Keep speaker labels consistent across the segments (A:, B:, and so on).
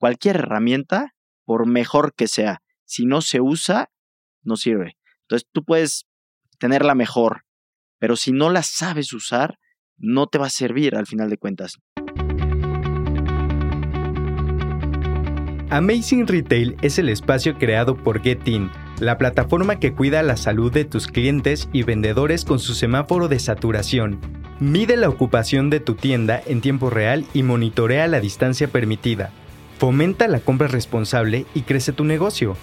A: cualquier herramienta, por mejor que sea, si no se usa, no sirve. Entonces tú puedes tenerla mejor, pero si no la sabes usar, no te va a servir al final de cuentas.
B: Amazing Retail es el espacio creado por GetIn, la plataforma que cuida la salud de tus clientes y vendedores con su semáforo de saturación. Mide la ocupación de tu tienda en tiempo real y monitorea la distancia permitida. Fomenta la compra responsable y crece tu negocio.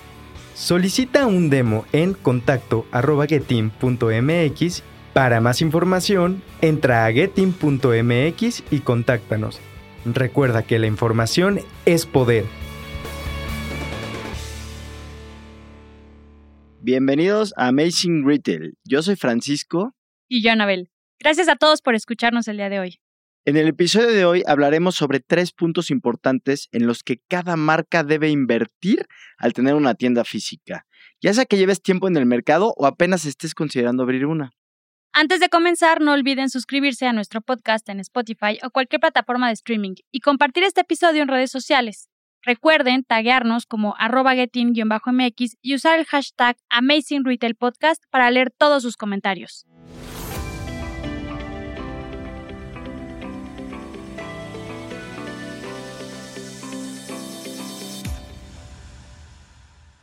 B: Solicita un demo en contacto.getim.mx. Para más información, entra a getim.mx y contáctanos. Recuerda que la información es poder.
A: Bienvenidos a Amazing Retail. Yo soy Francisco.
C: Y yo, Anabel. Gracias a todos por escucharnos el día de hoy.
A: En el episodio de hoy hablaremos sobre tres puntos importantes en los que cada marca debe invertir al tener una tienda física, ya sea que lleves tiempo en el mercado o apenas estés considerando abrir una.
C: Antes de comenzar, no olviden suscribirse a nuestro podcast en Spotify o cualquier plataforma de streaming y compartir este episodio en redes sociales. Recuerden taguearnos como arroba getin-mx y usar el hashtag Amazing Retail Podcast para leer todos sus comentarios.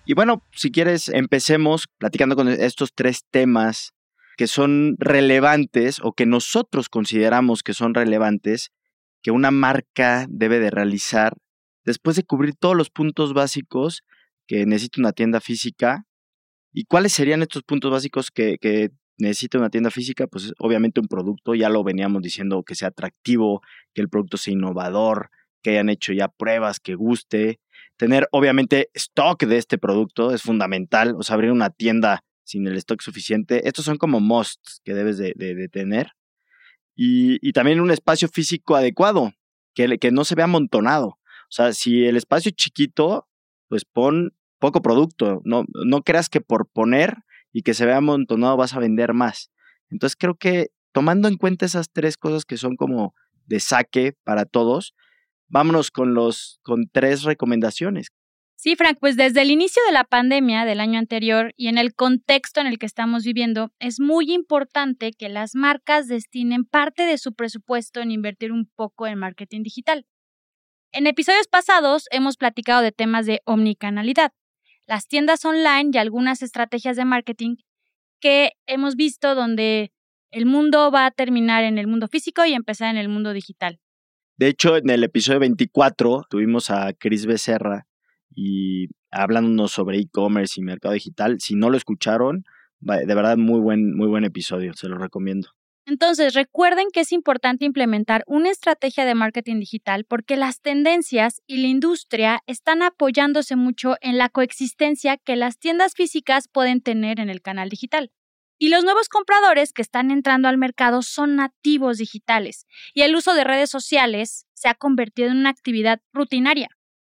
A: Y bueno, si quieres, empecemos platicando con estos tres temas que son relevantes o que nosotros consideramos que son relevantes que una marca debe de realizar después de cubrir todos los puntos básicos que necesita una tienda física, ¿y cuáles serían estos puntos básicos que, necesita una tienda física? Pues obviamente un producto, ya lo veníamos diciendo, que sea atractivo, que el producto sea innovador, que hayan hecho ya pruebas, que guste. Tener obviamente stock de este producto es fundamental, o sea, abrir una tienda sin el stock suficiente. Estos son como musts que debes de, tener. Y, también un espacio físico adecuado, que, que no se vea amontonado. O sea, si el espacio es chiquito, pues pon poco producto. No, no creas que por poner y que se vea amontonado vas a vender más. Entonces creo que tomando en cuenta esas tres cosas que son como de saque para todos, vámonos con los con tres recomendaciones.
C: Sí, Frank, pues desde el inicio de la pandemia del año anterior y en el contexto en el que estamos viviendo, es muy importante que las marcas destinen parte de su presupuesto en invertir un poco en marketing digital. En episodios pasados hemos platicado de temas de omnicanalidad, las tiendas online y algunas estrategias de marketing que hemos visto donde el mundo va a terminar en el mundo físico y empezar en el mundo digital.
A: De hecho, en el episodio 24 tuvimos a Cris Becerra y hablándonos sobre e-commerce y mercado digital. Si no lo escucharon, de verdad muy buen, muy buen episodio, se lo recomiendo.
C: Entonces, recuerden que es importante implementar una estrategia de marketing digital porque las tendencias y la industria están apoyándose mucho en la coexistencia que las tiendas físicas pueden tener en el canal digital. Y los nuevos compradores que están entrando al mercado son nativos digitales y el uso de redes sociales se ha convertido en una actividad rutinaria.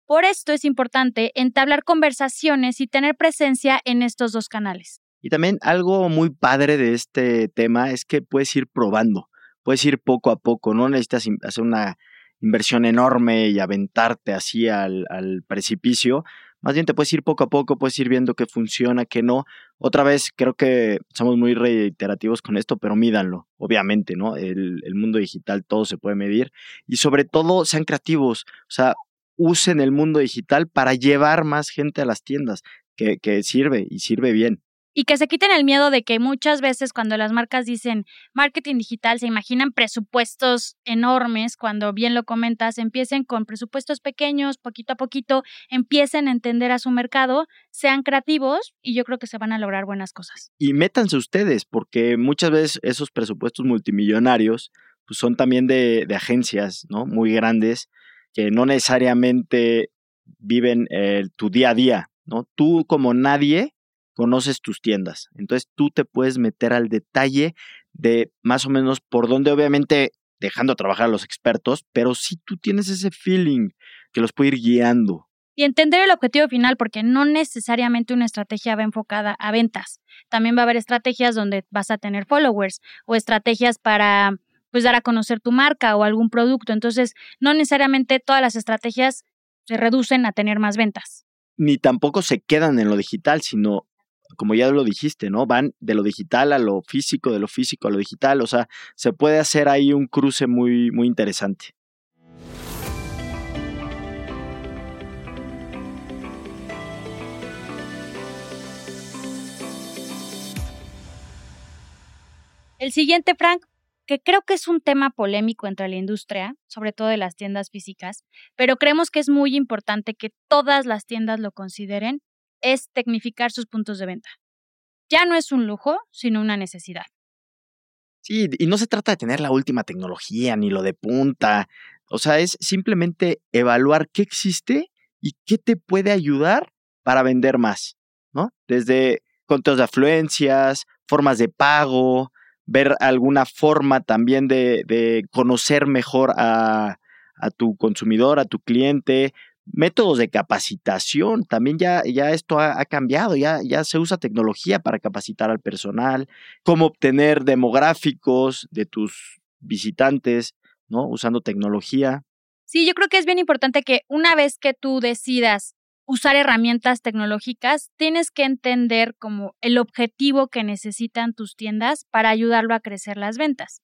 C: Por esto es importante entablar conversaciones y tener presencia en estos dos canales.
A: Y también algo muy padre de este tema es que puedes ir probando, puedes ir poco a poco, no necesitas hacer una inversión enorme y aventarte así al, precipicio. Más bien te puedes ir poco a poco, puedes ir viendo qué funciona, qué no. Otra vez, creo que somos muy reiterativos con esto, pero mídanlo, obviamente, ¿no? El, mundo digital todo se puede medir. Y sobre todo, sean creativos. O sea, usen el mundo digital para llevar más gente a las tiendas, que, que sirve y sirve bien
C: y que se quiten el miedo de que muchas veces cuando las marcas dicen marketing digital se imaginan presupuestos enormes, cuando bien lo comentas, empiecen con presupuestos pequeños, poquito a poquito, empiecen a entender a su mercado, sean creativos y yo creo que se van a lograr buenas cosas.
A: Y métanse ustedes, porque muchas veces esos presupuestos multimillonarios pues son también de, de agencias, ¿no? Muy grandes que no necesariamente viven eh, tu día a día, ¿no? Tú como nadie conoces tus tiendas. Entonces tú te puedes meter al detalle de más o menos por dónde, obviamente dejando trabajar a los expertos, pero si tú tienes ese feeling que los puede ir guiando.
C: Y entender el objetivo final, porque no necesariamente una estrategia va enfocada a ventas. También va a haber estrategias donde vas a tener followers o estrategias para pues dar a conocer tu marca o algún producto. Entonces, no necesariamente todas las estrategias se reducen a tener más ventas.
A: Ni tampoco se quedan en lo digital, sino, como ya lo dijiste, ¿no? Van de lo digital a lo físico, de lo físico a lo digital. O sea, se puede hacer ahí un cruce muy, muy interesante.
C: El siguiente, Frank, que creo que es un tema polémico entre la industria, sobre todo de las tiendas físicas, pero creemos que es muy importante que todas las tiendas lo consideren, es tecnificar sus puntos de venta. Ya no es un lujo, sino una necesidad.
A: Sí, y no se trata de tener la última tecnología ni lo de punta. O sea, es simplemente evaluar qué existe y qué te puede ayudar para vender más, ¿no? Desde contos de afluencias, formas de pago, ver alguna forma también de, conocer mejor a, tu consumidor, a tu cliente, métodos de capacitación, también ya, ya esto ha, cambiado, ya, ya se usa tecnología para capacitar al personal, cómo obtener demográficos de tus visitantes, ¿no? Usando tecnología.
C: Sí, yo creo que es bien importante que una vez que tú decidas usar herramientas tecnológicas, tienes que entender como el objetivo que necesitan tus tiendas para ayudarlo a crecer las ventas.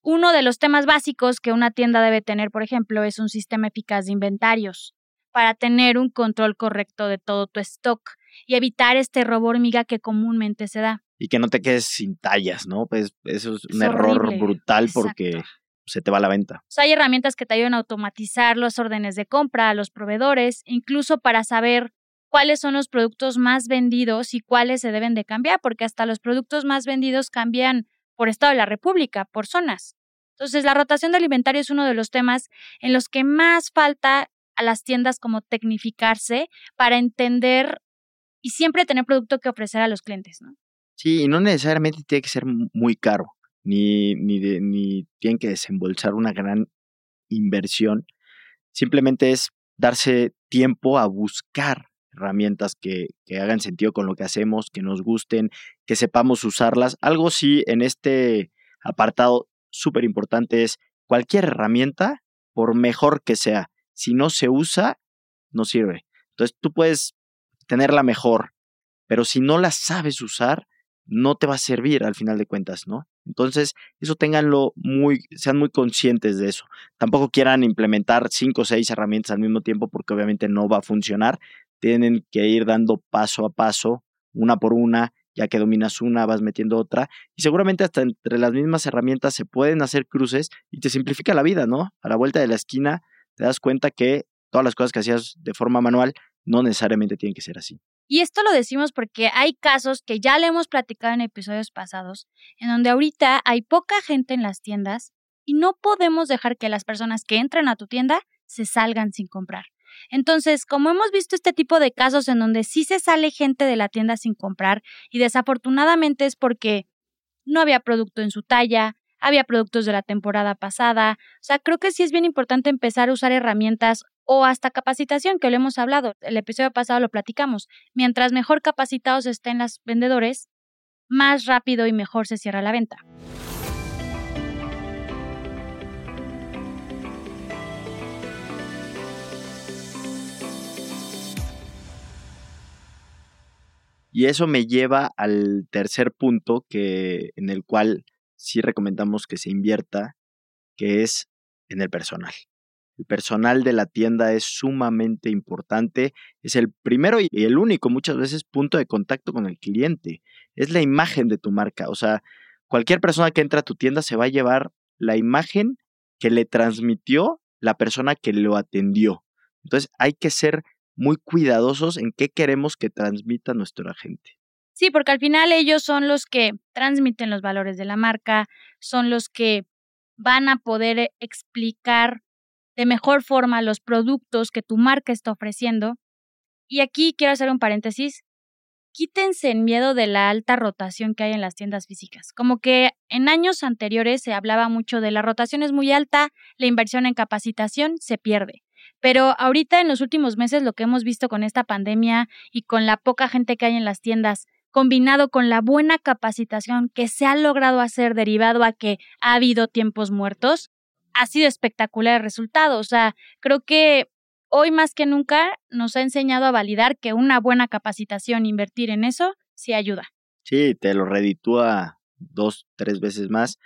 C: Uno de los temas básicos que una tienda debe tener, por ejemplo, es un sistema eficaz de inventarios para tener un control correcto de todo tu stock y evitar este robo hormiga que comúnmente se da.
A: Y que no te quedes sin tallas, ¿no? Pues eso es, un error brutal porque se te va la venta.
C: hay herramientas que te ayudan a automatizar las órdenes de compra a los proveedores, incluso para saber cuáles son los productos más vendidos y cuáles se deben de cambiar, porque hasta los productos más vendidos cambian por estado de la República, por zonas. Entonces, la rotación del inventario es uno de los temas en los que más falta a las tiendas como tecnificarse para entender y siempre tener producto que ofrecer a los clientes, ¿no?
A: Sí, y no necesariamente tiene que ser muy caro ni, ni, ni tienen que desembolsar una gran inversión. Simplemente es darse tiempo a buscar herramientas que, que, hagan sentido con lo que hacemos, que nos gusten, que sepamos usarlas. Algo sí en este apartado súper importante es cualquier herramienta, por mejor que sea, si no se usa, no sirve. Entonces tú puedes tenerla mejor, pero si no la sabes usar, no te va a servir al final de cuentas, ¿no? Entonces, eso tenganlo muy, sean muy conscientes de eso. Tampoco quieran implementar cinco o seis herramientas al mismo tiempo porque obviamente no va a funcionar. Tienen que ir dando paso a paso, una por una, ya que dominas una, vas metiendo otra. Y seguramente hasta entre las mismas herramientas se pueden hacer cruces y te simplifica la vida, ¿no? A la vuelta de la esquina te das cuenta que todas las cosas que hacías de forma manual no necesariamente tienen que ser así.
C: Y esto lo decimos porque hay casos que ya le hemos platicado en episodios pasados, en donde ahorita hay poca gente en las tiendas y no podemos dejar que las personas que entran a tu tienda se salgan sin comprar. Entonces, como hemos visto este tipo de casos en donde sí se sale gente de la tienda sin comprar y desafortunadamente es porque no había producto en su talla, había productos de la temporada pasada. O sea, creo que sí es bien importante empezar a usar herramientas o hasta capacitación, que lo hemos hablado. El episodio pasado lo platicamos. Mientras mejor capacitados estén los vendedores, más rápido y mejor se cierra la venta.
A: Y eso me lleva al tercer punto que en el cual sí recomendamos que se invierta, que es en el personal. El personal de la tienda es sumamente importante. Es el primero y el único muchas veces punto de contacto con el cliente. Es la imagen de tu marca. O sea, cualquier persona que entra a tu tienda se va a llevar la imagen que le transmitió la persona que lo atendió. Entonces hay que ser muy cuidadosos en qué queremos que transmita nuestro agente.
C: Sí, porque al final ellos son los que transmiten los valores de la marca, son los que van a poder explicar de mejor forma los productos que tu marca está ofreciendo. Y aquí quiero hacer un paréntesis. Quítense el miedo de la alta rotación que hay en las tiendas físicas. Como que en años anteriores se hablaba mucho de la rotación es muy alta, la inversión en capacitación se pierde. Pero ahorita en los últimos meses lo que hemos visto con esta pandemia y con la poca gente que hay en las tiendas, combinado con la buena capacitación que se ha logrado hacer derivado a que ha habido tiempos muertos, ha sido espectacular el resultado. O sea, creo que hoy más que nunca nos ha enseñado a validar que una buena capacitación, invertir en eso, sí ayuda.
A: Sí, te lo reditúa dos, tres veces más.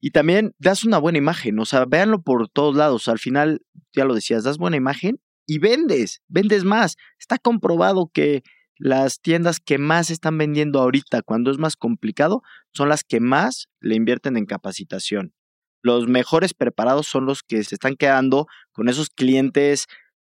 A: Y también das una buena imagen, o sea, véanlo por todos lados. Al final, ya lo decías, das buena imagen y vendes, vendes más. Está comprobado que las tiendas que más están vendiendo ahorita cuando es más complicado son las que más le invierten en capacitación. Los mejores preparados son los que se están quedando con esos clientes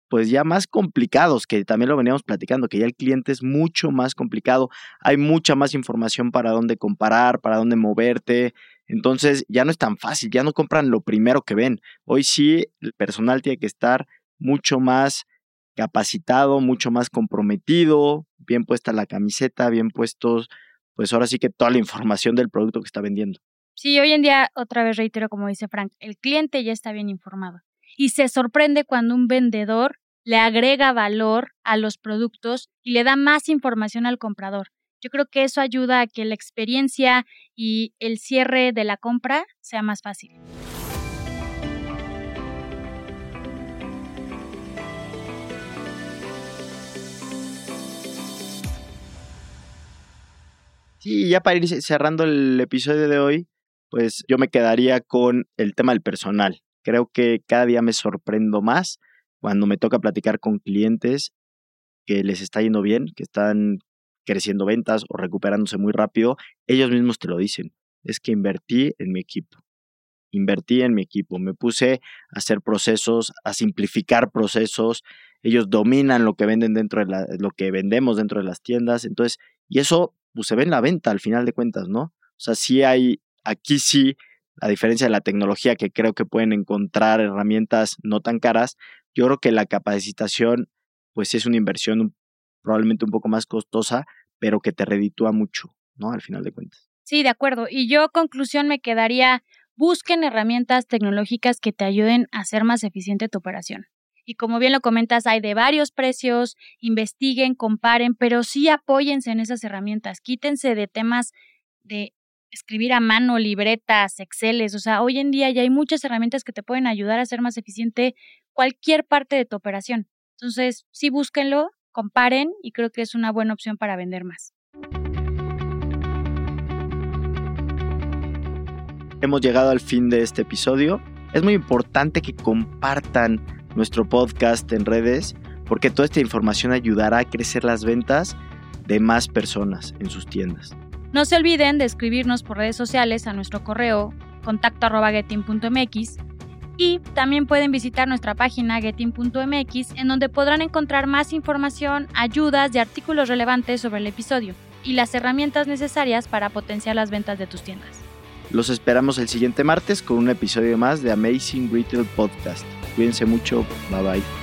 A: pues ya más complicados, que también lo veníamos platicando, que ya el cliente es mucho más complicado, hay mucha más información para dónde comparar, para dónde moverte, entonces ya no es tan fácil, ya no compran lo primero que ven. Hoy sí el personal tiene que estar mucho más capacitado, mucho más comprometido, bien puesta la camiseta, bien puestos, pues ahora sí que toda la información del producto que está vendiendo.
C: Sí, hoy en día, otra vez reitero, como dice Frank, el cliente ya está bien informado y se sorprende cuando un vendedor le agrega valor a los productos y le da más información al comprador. Yo creo que eso ayuda a que la experiencia y el cierre de la compra sea más fácil.
A: Sí, ya para ir cerrando el episodio de hoy, pues yo me quedaría con el tema del personal. Creo que cada día me sorprendo más cuando me toca platicar con clientes que les está yendo bien, que están creciendo ventas o recuperándose muy rápido, ellos mismos te lo dicen. Es que invertí en mi equipo. Invertí en mi equipo. Me puse a hacer procesos, a simplificar procesos. Ellos dominan lo que venden dentro de lo que vendemos dentro de las tiendas. Entonces, y eso pues, se ve en la venta al final de cuentas, ¿no? O sea, sí hay, aquí sí, a diferencia de la tecnología que creo que pueden encontrar herramientas no tan caras, yo creo que la capacitación, pues es una inversión probablemente un poco más costosa, pero que te reditúa mucho, ¿no? Al final de cuentas.
C: Sí, de acuerdo. Y yo, conclusión, me quedaría, busquen herramientas tecnológicas que te ayuden a hacer más eficiente tu operación. Y como bien lo comentas, hay de varios precios, investiguen, comparen, pero sí apóyense en esas herramientas, quítense de temas de escribir a mano, libretas, Exceles, o sea, hoy en día ya hay muchas herramientas que te pueden ayudar a hacer más eficiente cualquier parte de tu operación. Entonces, sí búsquenlo, comparen y creo que es una buena opción para vender más.
A: Hemos llegado al fin de este episodio. Es muy importante que compartan nuestro podcast en redes porque toda esta información ayudará a crecer las ventas de más personas en sus tiendas.
C: No se olviden de escribirnos por redes sociales a nuestro correo contacto.getting.mx y también pueden visitar nuestra página getting.mx en donde podrán encontrar más información, ayudas y artículos relevantes sobre el episodio y las herramientas necesarias para potenciar las ventas de tus tiendas.
A: Los esperamos el siguiente martes con un episodio más de Amazing Retail Podcast. Cuídense mucho, bye bye.